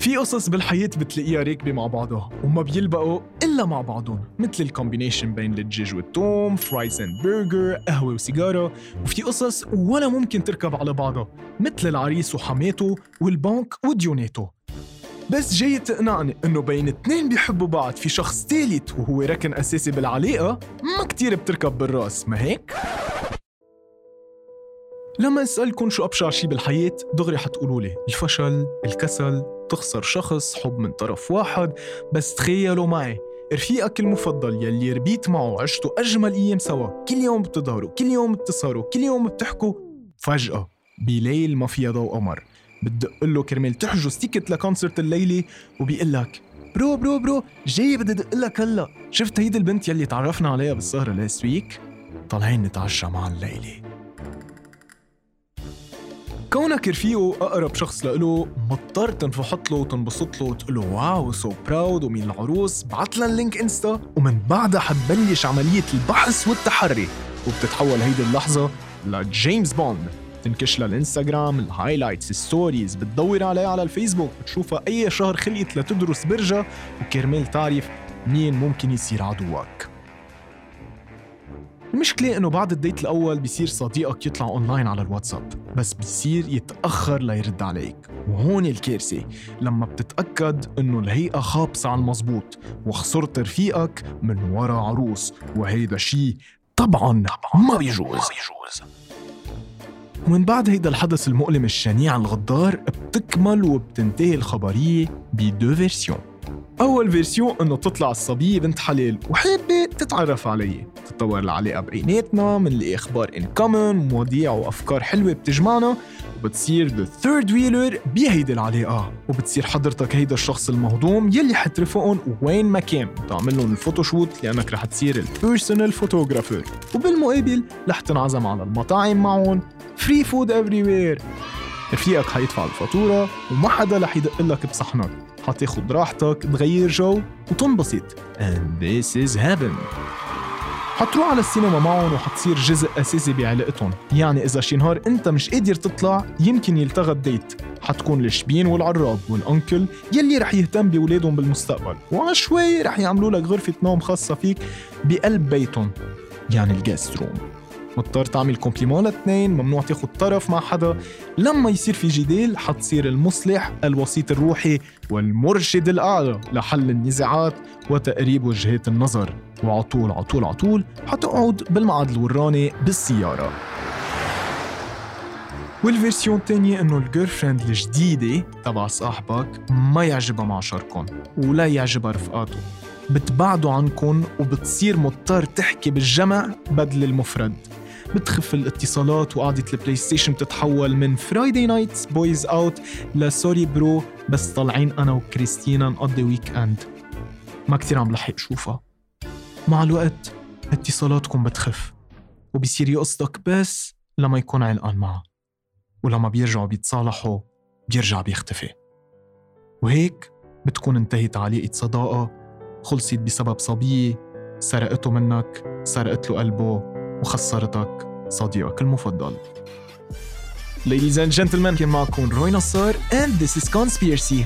في قصص بالحياة بتلاقيها راكبة مع بعضها وما بيلبقوا إلا مع بعضهم مثل ال combination بين الدجاج والثوم fries and burger قهوة وسيجارة وفي قصص ولا ممكن تركب على بعضها مثل العريس وحماته والبنك وديوناته بس جاي تقنعني إنه بين اتنين بيحبوا بعض في شخص ثالث وهو ركن أساسي بالعلاقة ما كتير بتركب بالرأس ما هيك؟ لما اسالكم شو أبشع شي بالحياة دغري حتقولوا لي الفشل، الكسل، تخسر شخص، حب من طرف واحد، بس تخيلوا معي رفيقك المفضل يلي ربيت معه عشتوا أجمل أيام سوا، كل يوم بتظهروا، كل يوم بتسهروا، كل يوم بتحكوا، فجأة بليل ما فيها ضوء قمر. بتدق له كرمال تحجز ticket ل concert الليلي وبيقول لك bro bro bro جاي بدي ادق لك هلأ. شفت هيدي البنت يلي تعرفنا عليها بالسهرة last week طالعين نتعشى مع الليلة. كونك رفيقه أقرب شخص لإله مضطر تنفحط له وتنبسط له وتقول له wow so proud ومين العروس؟ بعت لها ال link Insta ومن بعدها حتبلش عملية البحث والتحري. وبتتحول هيدي اللحظة لجيمس بوند تنكش لها الإنستغرام ال highlights ال stories بتدور عليها على الفيسبوك بتشوفها أي شهر خلقت لتدرس برجها وكرمال تعرف مين ممكن يصير عدوك. المشكلة إنه بعد ال date الأول بيصير صديقك يطلع أونلاين على الواتساب بس بيصير يتأخر ليرد عليك. وهون الكارثة لما بتتأكد إنه الهيئة خابصة على المزبوط وخسرت رفيقك من ورا عروس وهيدا شي طبعا ما بيجوز. ومن بعد هيدا الحدث المؤلم الشنيع الغدار بتكمل وبتنتهي الخبرية ب deux versions. أول version إنه تطلع الصبية بنت حلال وحابة تتعرف علي. تتطور العلاقة بيناتنا منلاقي أخبار إن common مواضيع وأفكار حلوة بتجمعنا وبتصير the third wheeler بهيدي العلاقة. وبتصير حضرتك هيدا الشخص المهضوم يلي حترفقهم وين ما كان. وتعمل لهم ال photoshoot لأنك رح تصير ال personal photographer وبالمقابل رح تنعزم على المطاعم معهم. free food everywhere رفيقك حيدفع الفاتورة وما حدا رح يدق لك بصحنك حتاخد راحتك تغير جو وتنبسط. And this is heaven. حتروح على السينما معهم وحتصير جزء أساسي بعلاقتهم. يعني إذا شي نهار أنت مش قادر تطلع يمكن يلتغى ال date حتكون الشبين والعراب وال uncle يلي رح يهتم بولادهم بالمستقبل. وعشوائي رح يعملوا لك غرفة نوم خاصة فيك بقلب بيتهم يعني ال guest room مضطر تعمل compliments لاثنين ممنوع تاخد طرف مع حدا. لما يصير في جدال حتصير المصلح الوسيط الروحي والمرشد الأعلى لحل النزاعات وتقريب وجهات النظر. وعطول عطول عطول حتقعد بالمعاد الوراني بالسيارة. وال version الثانية إنه ال girlfriend الجديدة تبع صاحبك ما يعجبها معشركم ولا يعجبها رفقاته. بتبعدوا عنكم وبتصير مضطر تحكي بالجمع بدل المفرد. بتخف الاتصالات وقعدة ال PlayStation بتتحول من Friday nights boys out ل sorry bro بس طالعين أنا وكريستينا نقضي weekend ما كتير عم لحق شوفها. مع الوقت اتصالاتكم بتخف وبصير يقصدك بس لما يكون علقان معها. ولما بيرجعوا بيتصالحوا بيرجع بيختفي. وهيك بتكون انتهت علاقة صداقة خلصت بسبب صبية سرقته منك سرقت له قلبه. وخسرتك صديقك المفضل Ladies and gentlemen كان معكم روي نصار and this is Conspiracy